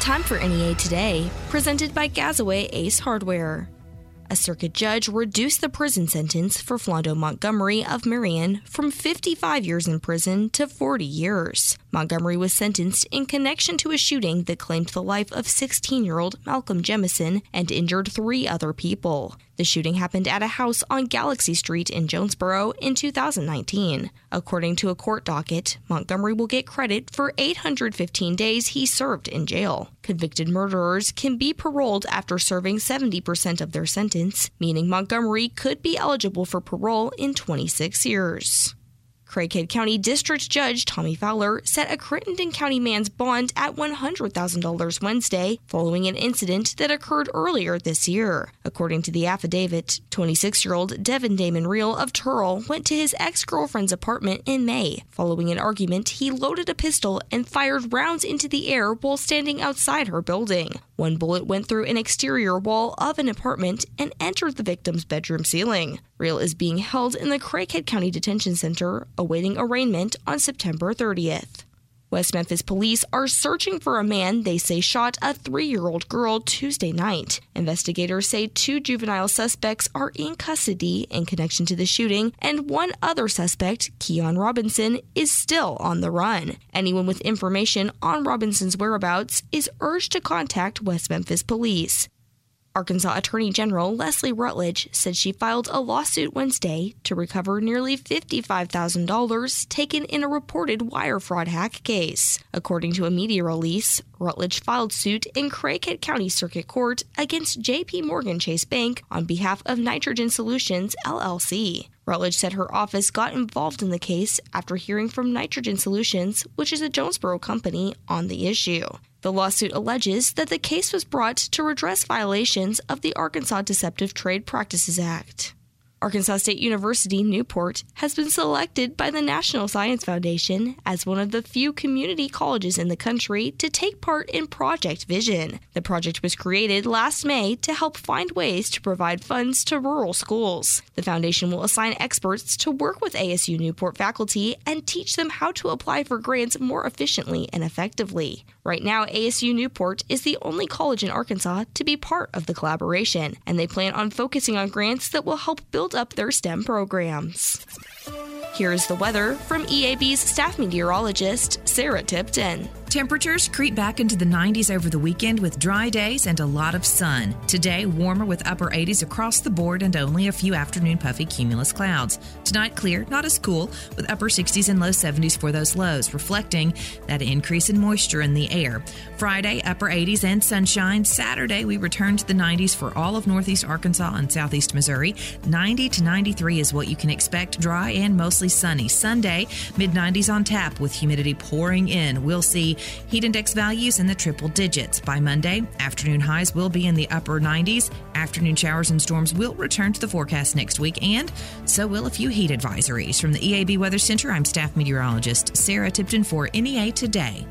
Time for NEA Today, presented by Gazaway Ace Hardware. A circuit judge reduced the prison sentence for Phlondo Montgomery of Marion from 55 years in prison to 40 years. Montgomery was sentenced in connection to a shooting that claimed the life of 16 year old Malcolm Jemison and injured three other people. The shooting happened at a house on Galaxy Street in Jonesboro in 2019. According to a court docket, Montgomery will get credit for 815 days he served in jail. Convicted murderers can be paroled after serving 70% of their sentence, meaning Montgomery could be eligible for parole in 26 years. Craighead County District Judge Tommy Fowler set a Crittenden County man's bond at $100,000 Wednesday following an incident that occurred earlier this year. According to the affidavit, 26 year old Devin Damon Reel of Turrell went to his ex girlfriend's apartment in May. Following an argument, he loaded a pistol and fired rounds into the air while standing outside her building. One bullet went through an exterior wall of an apartment and entered the victim's bedroom ceiling. Real is being held in the Craighead County Detention Center, awaiting arraignment on September 30th. West Memphis police are searching for a man they say shot a three year old girl Tuesday night. Investigators say two juvenile suspects are in custody in connection to the shooting, and one other suspect, Keon Robinson, is still on the run. Anyone with information on Robinson's whereabouts is urged to contact West Memphis police. Arkansas Attorney General Leslie Rutledge said she filed a lawsuit Wednesday to recover nearly $55,000 taken in a reported wire fraud hack case. According to a media release, Rutledge filed suit in Craighead County Circuit Court against JP Morgan Chase Bank on behalf of Nitrogen Solutions LLC. Rutledge said her office got involved in the case after hearing from Nitrogen Solutions, which is a Jonesboro company, on the issue. The lawsuit alleges that the case was brought to redress violations of the Arkansas Deceptive Trade Practices Act. Arkansas State University Newport has been selected by the National Science Foundation as one of the few community colleges in the country to take part in Project Vision. The project was created last May to help find ways to provide funds to rural schools. The foundation will assign experts to work with ASU Newport faculty and teach them how to apply for grants more efficiently and effectively. Right now, ASU Newport is the only college in Arkansas to be part of the collaboration, and they plan on focusing on grants that will help build up their STEM programs. Here's the weather from EAB's staff meteorologist, Sarah Tipton. Temperatures creep back into the 90s over the weekend with dry days and a lot of sun. Today, warmer with upper 80s across the board and only a few afternoon puffy cumulus clouds. Tonight, clear, not as cool, with upper 60s and low 70s for those lows, reflecting that increase in moisture in the air. Friday, upper 80s and sunshine. Saturday, we return to the 90s for all of northeast Arkansas and southeast Missouri. 90 to 93 is what you can expect, dry and mostly sunny. Sunday, mid 90s on tap with humidity pouring in. We'll see Heat index values in the triple digits. By Monday, afternoon highs will be in the upper 90s. Afternoon showers and storms will return to the forecast next week, and so will a few heat advisories. From the EAB Weather Center, I'm staff meteorologist Sarah Tipton for NEA Today.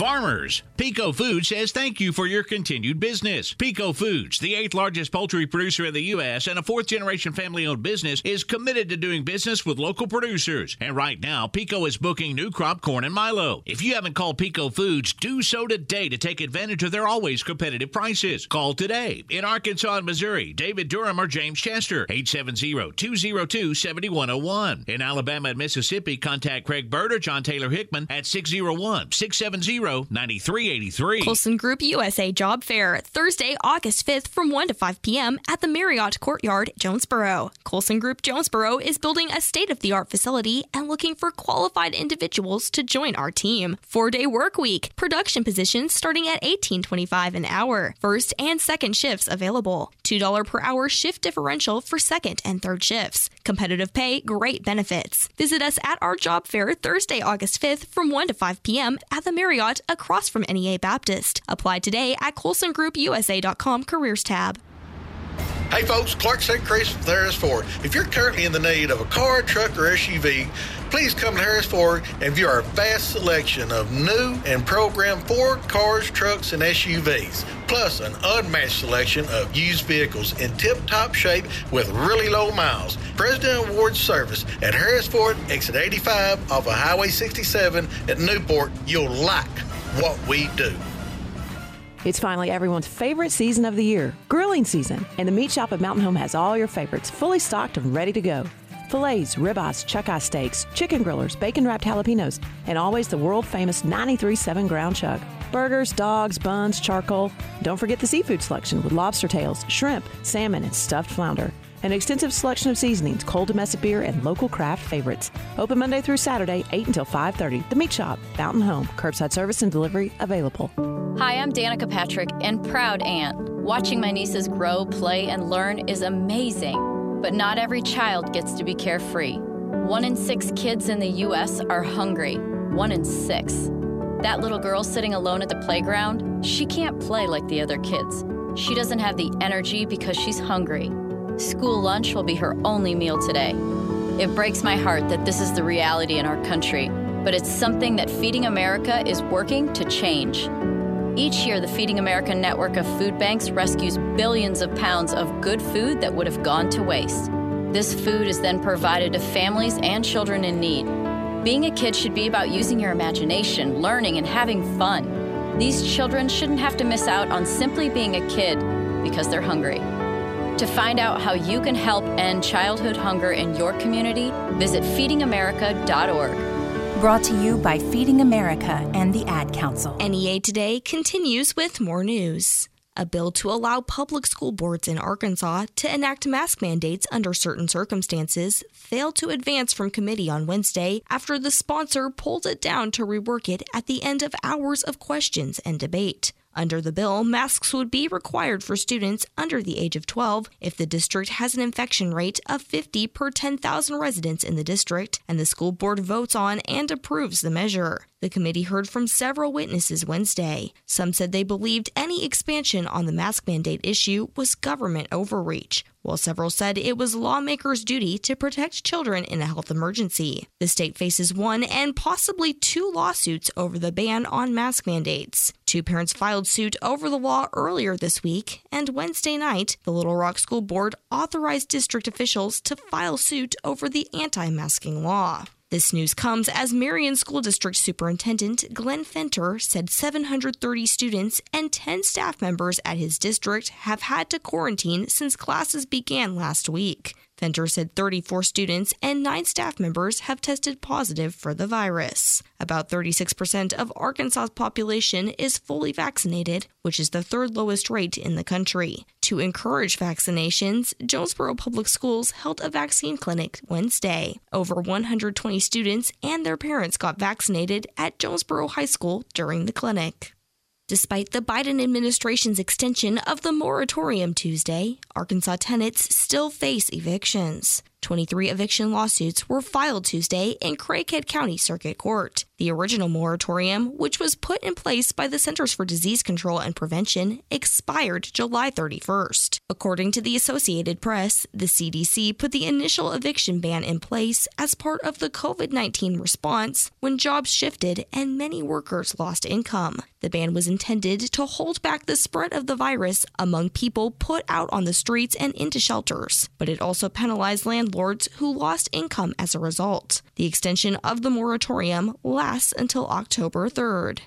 Farmers, Peco Foods says thank you for your continued business. Peco Foods, the eighth largest poultry producer in the U.S. and a fourth generation family owned business, is committed to doing business with local producers. And right now, Peco is booking new crop corn and Milo. If you haven't called Peco Foods, do so today to take advantage of their always competitive prices. Call today. In Arkansas and Missouri, David Durham or James Chester, 870 202 7101. In Alabama and Mississippi, contact Craig Bird or John Taylor Hickman at 601 670 9383. Colson Group USA Job Fair, Thursday, August 5th from 1 to 5 p.m. at the Marriott Courtyard, Jonesboro. Colson Group Jonesboro is building a state of the art facility and looking for qualified individuals to join our team. Four day work week, production positions starting at $18.25 an hour. First and second shifts available. $2 per hour shift differential for second and third shifts. Competitive pay, great benefits. Visit us at our job fair Thursday, August 5th from 1 to 5 p.m. at the Marriott across from NEA Baptist. Apply today at ColsonGroupUSA.com Careers tab. Hey folks, Clark State Chris there is for. If you're currently in the need of a car, truck, or SUV, Please come to Harris Ford and view our vast selection of new and programmed Ford cars, trucks, and SUVs, plus an unmatched selection of used vehicles in tip-top shape with really low miles. President Award service at Harris Ford, exit 85 off of Highway 67 at Newport. You'll like what we do. It's finally everyone's favorite season of the year, grilling season, and the meat shop at Mountain Home has all your favorites fully stocked and ready to go. Fillets, ribeyes, chuck eye steaks, chicken grillers, bacon wrapped jalapenos, and always the world famous 93.7 ground chuck. Burgers, dogs, buns, charcoal. Don't forget the seafood selection with lobster tails, shrimp, salmon, and stuffed flounder. An extensive selection of seasonings, cold domestic beer, and local craft favorites. Open Monday through Saturday, 8 until 5.30. The Meat Shop, Fountain Home. Curbside service and delivery available. Hi, I'm Danica Patrick and proud aunt. Watching my nieces grow, play, and learn is amazing. But not every child gets to be carefree. One in six kids in the U.S. are hungry. One in six. That little girl sitting alone at the playground, she can't play like the other kids. She doesn't have the energy because she's hungry. School lunch will be her only meal today. It breaks my heart that this is the reality in our country, but it's something that Feeding America is working to change. Each year, the Feeding America network of food banks rescues billions of pounds of good food that would have gone to waste. This food is then provided to families and children in need. Being a kid should be about using your imagination, learning, and having fun. These children shouldn't have to miss out on simply being a kid because they're hungry. To find out how you can help end childhood hunger in your community, visit feedingamerica.org. Brought to you by Feeding America and the Ad Council. NEA Today continues with more news. A bill to allow public school boards in Arkansas to enact mask mandates under certain circumstances failed to advance from committee on Wednesday after the sponsor pulled it down to rework it at the end of hours of questions and debate. Under the bill, masks would be required for students under the age of 12 if the district has an infection rate of 50 per 10,000 residents in the district and the school board votes on and approves the measure. The committee heard from several witnesses Wednesday. Some said they believed any expansion on the mask mandate issue was government overreach, while several said it was lawmakers' duty to protect children in a health emergency. The state faces one and possibly two lawsuits over the ban on mask mandates. Two parents filed suit over the law earlier this week, and Wednesday night, the Little Rock School Board authorized district officials to file suit over the anti masking law. This news comes as Marion School District Superintendent Glenn Fenter said 730 students and 10 staff members at his district have had to quarantine since classes began last week. Fenter said 34 students and 9 staff members have tested positive for the virus. About 36% of Arkansas's population is fully vaccinated, which is the third lowest rate in the country. To encourage vaccinations, Jonesboro Public Schools held a vaccine clinic Wednesday. Over 120 students and their parents got vaccinated at Jonesboro High School during the clinic. Despite the Biden administration's extension of the moratorium Tuesday, Arkansas tenants still face evictions. 23 eviction lawsuits were filed Tuesday in Craighead County Circuit Court. The original moratorium, which was put in place by the Centers for Disease Control and Prevention, expired July 31st. According to the Associated Press, the CDC put the initial eviction ban in place as part of the COVID 19 response when jobs shifted and many workers lost income. The ban was intended to hold back the spread of the virus among people put out on the streets and into shelters, but it also penalized landlords who lost income as a result. The extension of the moratorium lasts until October 3rd.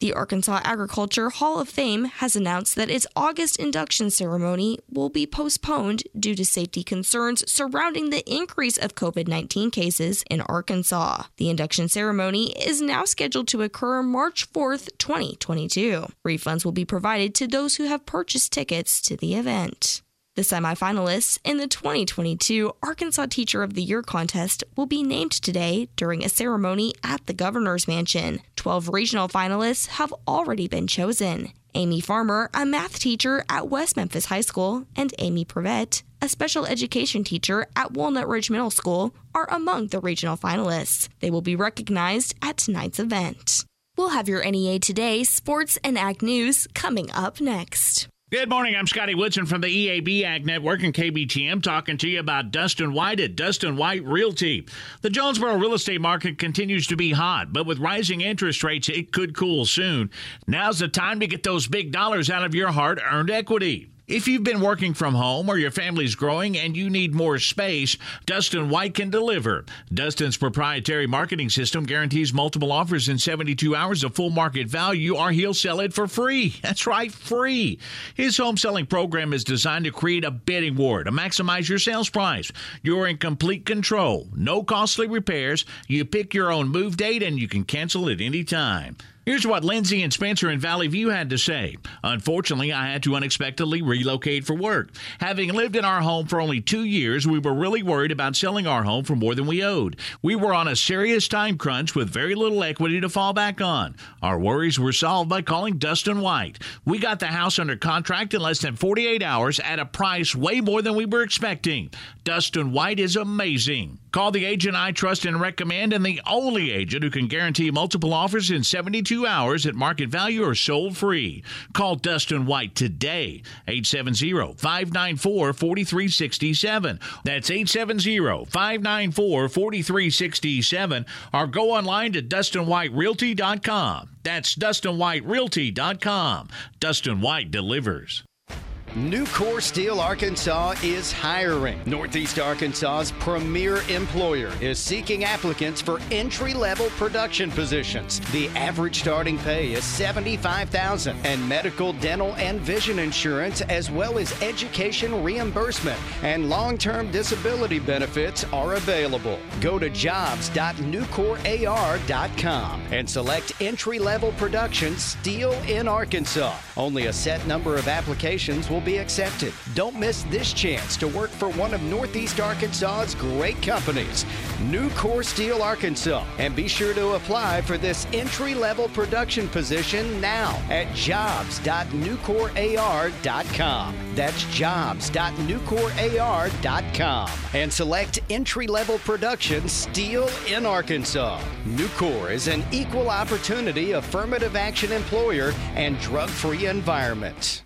The Arkansas Agriculture Hall of Fame has announced that its August induction ceremony will be postponed due to safety concerns surrounding the increase of COVID 19 cases in Arkansas. The induction ceremony is now scheduled to occur March 4th, 2022. Refunds will be provided to those who have purchased tickets to the event. The semifinalists in the 2022 Arkansas Teacher of the Year contest will be named today during a ceremony at the Governor's Mansion. 12 regional finalists have already been chosen. Amy Farmer, a math teacher at West Memphis High School, and Amy Prevette, a special education teacher at Walnut Ridge Middle School, are among the regional finalists. They will be recognized at tonight's event. We'll have your NEA Today sports and ag news coming up next. Good morning. I'm Scotty Woodson from the EAB Ag Network and KBTM talking to you about Dustin White at Dustin White Realty. The Jonesboro real estate market continues to be hot, but with rising interest rates, it could cool soon. Now's the time to get those big dollars out of your hard earned equity. If you've been working from home or your family's growing and you need more space, Dustin White can deliver. Dustin's proprietary marketing system guarantees multiple offers in 72 hours of full market value, or he'll sell it for free. That's right, free. His home selling program is designed to create a bidding war to maximize your sales price. You're in complete control. No costly repairs. You pick your own move date and you can cancel at any time. Here's what Lindsay and Spencer in Valley View had to say. Unfortunately, I had to unexpectedly relocate for work. Having lived in our home for only two years, we were really worried about selling our home for more than we owed. We were on a serious time crunch with very little equity to fall back on. Our worries were solved by calling Dustin White. We got the house under contract in less than 48 hours at a price way more than we were expecting. Dustin White is amazing. Call the agent I trust and recommend, and the only agent who can guarantee multiple offers in 72 hours at market value or sold free. Call Dustin White today, 870 594 4367. That's 870 594 4367, or go online to DustinWhiteRealty.com. That's DustinWhiteRealty.com. Dustin White delivers. Nucor Steel Arkansas is hiring. Northeast Arkansas's premier employer is seeking applicants for entry-level production positions. The average starting pay is $75,000 and medical, dental, and vision insurance as well as education reimbursement and long-term disability benefits are available. Go to jobs.nucorar.com and select entry-level production steel in Arkansas. Only a set number of applications will be accepted. Don't miss this chance to work for one of Northeast Arkansas's great companies, Nucor Steel Arkansas. And be sure to apply for this entry level production position now at jobs.nucorar.com. That's jobs.nucorar.com. And select entry level production steel in Arkansas. Nucor is an equal opportunity affirmative action employer and drug free environment.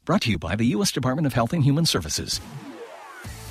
Brought to you by the U.S. Department of Health and Human Services.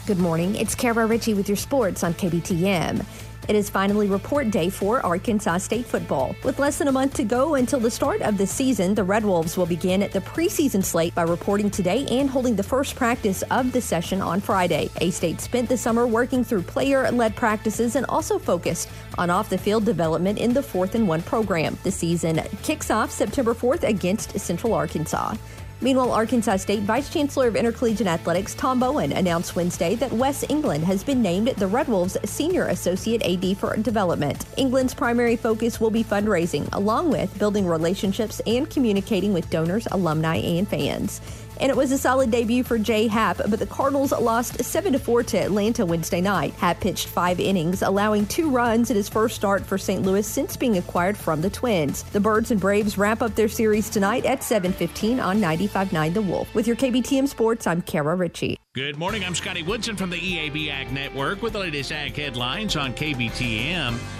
Good morning. It's Kara Ritchie with your sports on KBTM. It is finally report day for Arkansas State football. With less than a month to go until the start of the season, the Red Wolves will begin the preseason slate by reporting today and holding the first practice of the session on Friday. A State spent the summer working through player led practices and also focused on off the field development in the fourth and one program. The season kicks off September 4th against Central Arkansas. Meanwhile, Arkansas State Vice Chancellor of Intercollegiate Athletics Tom Bowen announced Wednesday that Wes England has been named the Red Wolves Senior Associate AD for Development. England's primary focus will be fundraising, along with building relationships and communicating with donors, alumni, and fans and it was a solid debut for J.A. Happ, but the Cardinals lost 7 4 to Atlanta Wednesday night. Happ pitched five innings, allowing two runs in his first start for St. Louis since being acquired from the Twins. The Birds and Braves wrap up their series tonight at 7:15 on 95.9 The Wolf. With your KBTM Sports, I'm Kara Ritchie. Good morning. I'm Scotty Woodson from the EAB Ag Network with the latest ag headlines on KBTM.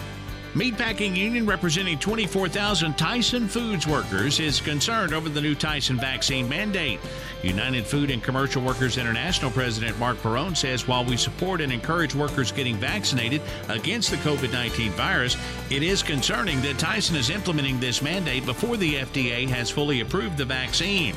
Meatpacking Union, representing 24,000 Tyson Foods workers, is concerned over the new Tyson vaccine mandate. United Food and Commercial Workers International President Marc Perrone says while we support and encourage workers getting vaccinated against the COVID 19 virus, it is concerning that Tyson is implementing this mandate before the FDA has fully approved the vaccine.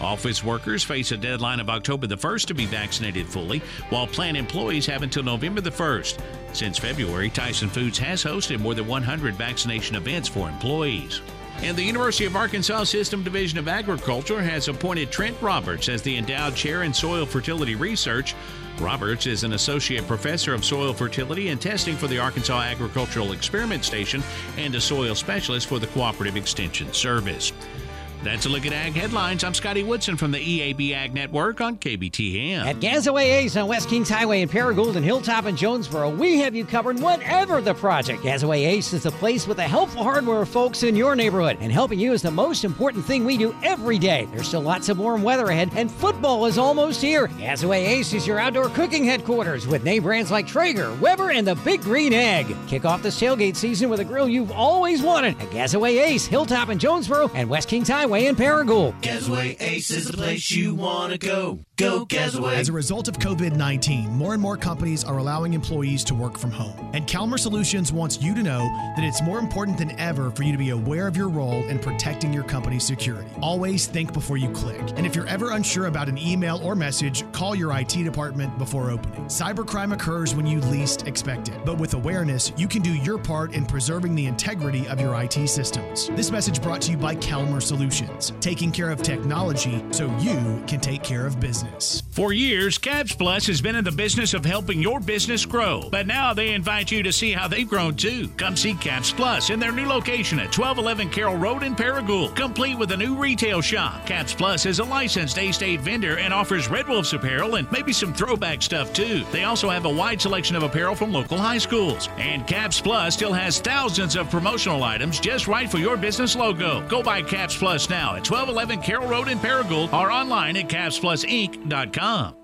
Office workers face a deadline of October the 1st to be vaccinated fully, while plant employees have until November the 1st. Since February, Tyson Foods has hosted more than 100 vaccination events for employees. And the University of Arkansas System Division of Agriculture has appointed Trent Roberts as the endowed chair in soil fertility research. Roberts is an associate professor of soil fertility and testing for the Arkansas Agricultural Experiment Station and a soil specialist for the Cooperative Extension Service. That's a look at Ag headlines. I'm Scotty Woodson from the EAB Ag Network on KBTM. At Gazaway Ace on West Kings Highway in Paragould and Hilltop and Jonesboro, we have you covered whatever the project. Gazaway Ace is the place with the helpful hardware folks in your neighborhood, and helping you is the most important thing we do every day. There's still lots of warm weather ahead, and football is almost here. Gazaway Ace is your outdoor cooking headquarters with name brands like Traeger, Weber, and the Big Green Egg. Kick off this tailgate season with a grill you've always wanted at Gazaway Ace, Hilltop and Jonesboro, and West Kings Highway in Paragould. Gazaway Ace is the place you want to go. Go. As a result of COVID 19, more and more companies are allowing employees to work from home. And Calmer Solutions wants you to know that it's more important than ever for you to be aware of your role in protecting your company's security. Always think before you click. And if you're ever unsure about an email or message, call your IT department before opening. Cybercrime occurs when you least expect it. But with awareness, you can do your part in preserving the integrity of your IT systems. This message brought to you by Calmer Solutions, taking care of technology so you can take care of business. For years, Cabs Plus has been in the business of helping your business grow, but now they invite you to see how they've grown too. Come see Cabs Plus in their new location at 1211 Carroll Road in Paragould, complete with a new retail shop. Cabs Plus is a licensed A-State vendor and offers Red Wolves apparel and maybe some throwback stuff too. They also have a wide selection of apparel from local high schools. And Cabs Plus still has thousands of promotional items just right for your business logo. Go buy Cabs Plus now at 1211 Carroll Road in Paragould or online at CabsPlusInc.com.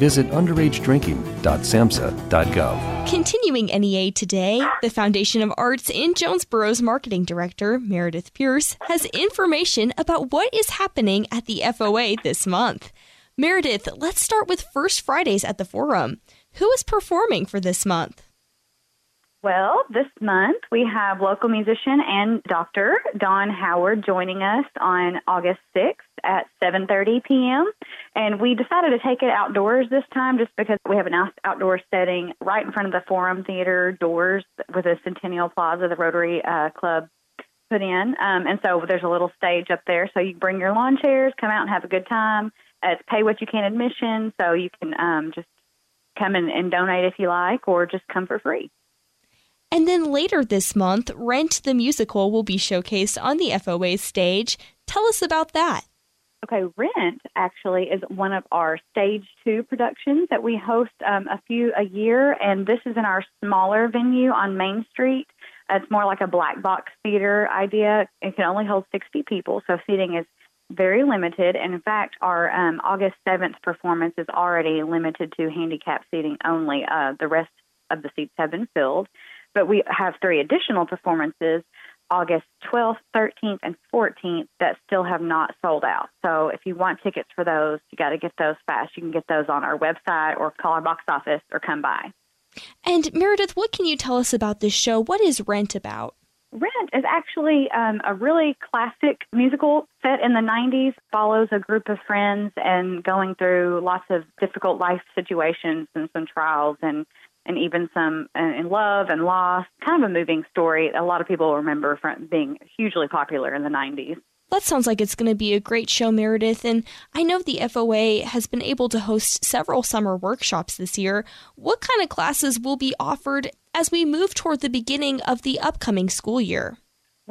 visit underagedrinking.samhsa.gov. Continuing NEA today, the Foundation of Arts in Jonesboro's marketing director, Meredith Pierce, has information about what is happening at the FOA this month. Meredith, let's start with First Fridays at the Forum. Who is performing for this month? Well, this month we have local musician and doctor Don Howard joining us on August 6th at 7:30 p.m. And we decided to take it outdoors this time just because we have an outdoor setting right in front of the Forum Theater doors with a Centennial Plaza, the Rotary uh, Club put in. Um, and so there's a little stage up there, so you bring your lawn chairs, come out and have a good time. Uh, it's pay what you can admission, so you can um, just come and donate if you like, or just come for free. And then later this month, Rent the Musical will be showcased on the FOA stage. Tell us about that. Okay, Rent actually is one of our stage two productions that we host um, a few a year, and this is in our smaller venue on Main Street. It's more like a black box theater idea. It can only hold 60 people, so seating is very limited. And in fact, our um, August 7th performance is already limited to handicap seating only. Uh, the rest of the seats have been filled. But we have three additional performances August 12th, 13th, and 14th that still have not sold out. So if you want tickets for those, you got to get those fast. You can get those on our website or call our box office or come by. And Meredith, what can you tell us about this show? What is Rent about? Rent is actually um, a really classic musical set in the 90s, follows a group of friends and going through lots of difficult life situations and some trials and and even some uh, in love and loss. Kind of a moving story. A lot of people remember from being hugely popular in the 90s. That sounds like it's going to be a great show, Meredith. And I know the FOA has been able to host several summer workshops this year. What kind of classes will be offered as we move toward the beginning of the upcoming school year?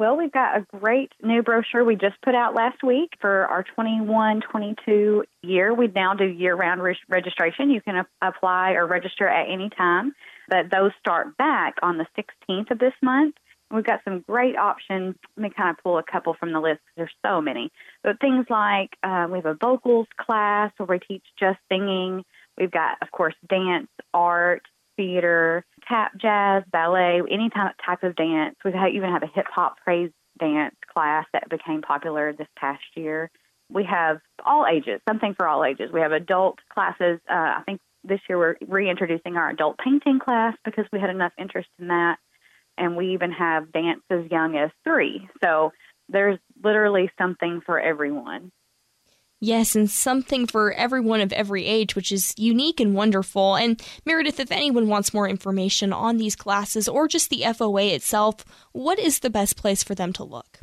Well, we've got a great new brochure we just put out last week for our 21 22 year. We now do year round re- registration. You can a- apply or register at any time, but those start back on the 16th of this month. We've got some great options. Let me kind of pull a couple from the list there's so many. But things like uh, we have a vocals class where we teach just singing. We've got, of course, dance, art, theater, tap, jazz, ballet, any type of dance. We even have a hip hop praise dance class that became popular this past year. We have all ages, something for all ages. We have adult classes. Uh, I think this year we're reintroducing our adult painting class because we had enough interest in that and we even have dance as young as three. So there's literally something for everyone. Yes, and something for everyone of every age, which is unique and wonderful. And Meredith, if anyone wants more information on these classes or just the FOA itself, what is the best place for them to look?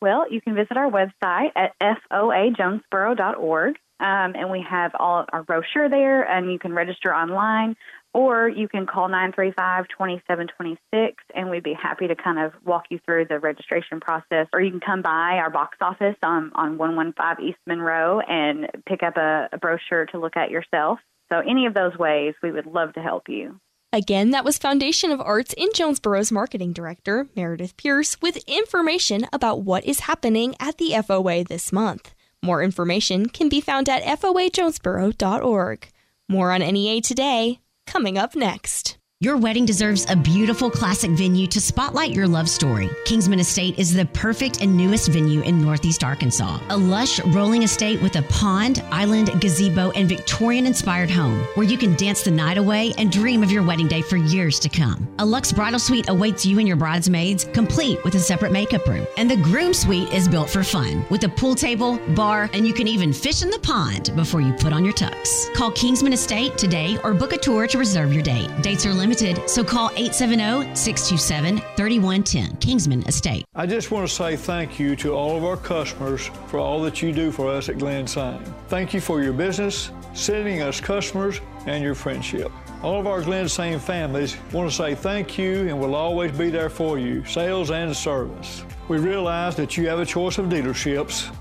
Well, you can visit our website at foajonesboro.org. Um, and we have all our brochure there, and you can register online or you can call 935 2726 and we'd be happy to kind of walk you through the registration process. Or you can come by our box office on, on 115 East Monroe and pick up a, a brochure to look at yourself. So, any of those ways, we would love to help you. Again, that was Foundation of Arts in Jonesboro's marketing director, Meredith Pierce, with information about what is happening at the FOA this month. More information can be found at foajonesboro.org. More on NEA today coming up next. Your wedding deserves a beautiful classic venue to spotlight your love story. Kingsman Estate is the perfect and newest venue in Northeast Arkansas. A lush, rolling estate with a pond, island, gazebo, and Victorian inspired home where you can dance the night away and dream of your wedding day for years to come. A luxe bridal suite awaits you and your bridesmaids, complete with a separate makeup room. And the groom suite is built for fun with a pool table, bar, and you can even fish in the pond before you put on your tux. Call Kingsman Estate today or book a tour to reserve your date. Dates are limited limited, so call 870 627 3110 Kingsman Estate. I just want to say thank you to all of our customers for all that you do for us at Glen Syme. Thank you for your business, sending us customers, and your friendship. All of our Glen Syme families want to say thank you and will always be there for you, sales and service. We realize that you have a choice of dealerships,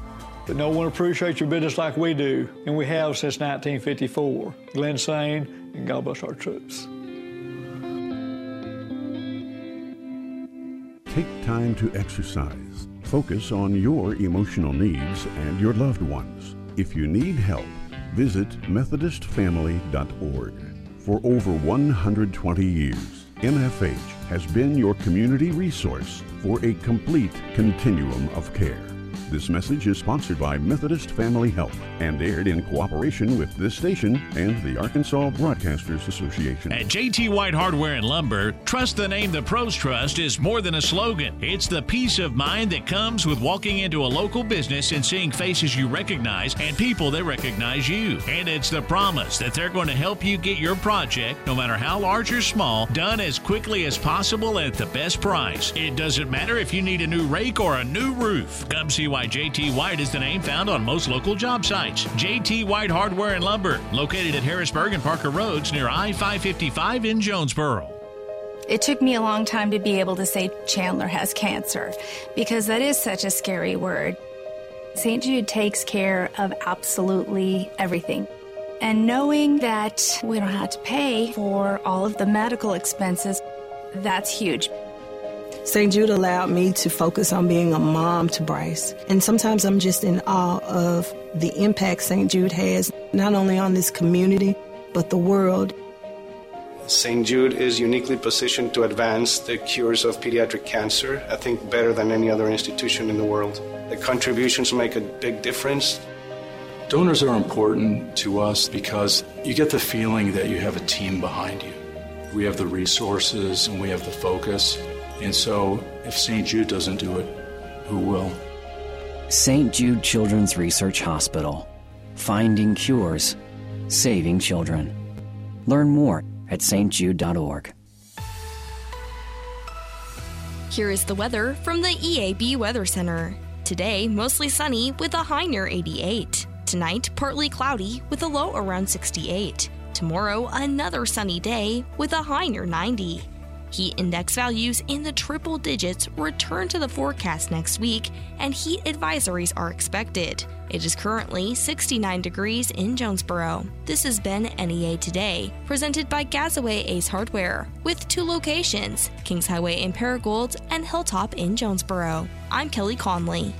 but no one appreciates your business like we do, and we have since 1954. Glen Syme, and God bless our troops. Take time to exercise. Focus on your emotional needs and your loved ones. If you need help, visit MethodistFamily.org. For over 120 years, MFH has been your community resource for a complete continuum of care. This message is sponsored by Methodist Family Health and aired in cooperation with this station and the Arkansas Broadcasters Association. At JT White Hardware and Lumber, trust the name the pros trust is more than a slogan. It's the peace of mind that comes with walking into a local business and seeing faces you recognize and people that recognize you. And it's the promise that they're going to help you get your project, no matter how large or small, done as quickly as possible at the best price. It doesn't matter if you need a new rake or a new roof. Come see why JT White is the name found on most local job sites. JT White Hardware and Lumber, located at Harrisburg and Parker Roads near I 555 in Jonesboro. It took me a long time to be able to say Chandler has cancer because that is such a scary word. St. Jude takes care of absolutely everything. And knowing that we don't have to pay for all of the medical expenses, that's huge. St. Jude allowed me to focus on being a mom to Bryce. And sometimes I'm just in awe of the impact St. Jude has, not only on this community, but the world. St. Jude is uniquely positioned to advance the cures of pediatric cancer, I think better than any other institution in the world. The contributions make a big difference. Donors are important to us because you get the feeling that you have a team behind you. We have the resources and we have the focus. And so, if St. Jude doesn't do it, who will? St. Jude Children's Research Hospital. Finding cures, saving children. Learn more at stjude.org. Here is the weather from the EAB Weather Center. Today, mostly sunny with a high near 88. Tonight, partly cloudy with a low around 68. Tomorrow, another sunny day with a high near 90. Heat index values in the triple digits return to the forecast next week, and heat advisories are expected. It is currently 69 degrees in Jonesboro. This has been NEA Today, presented by Gazaway Ace Hardware, with two locations Kings Highway in Paragould and Hilltop in Jonesboro. I'm Kelly Conley.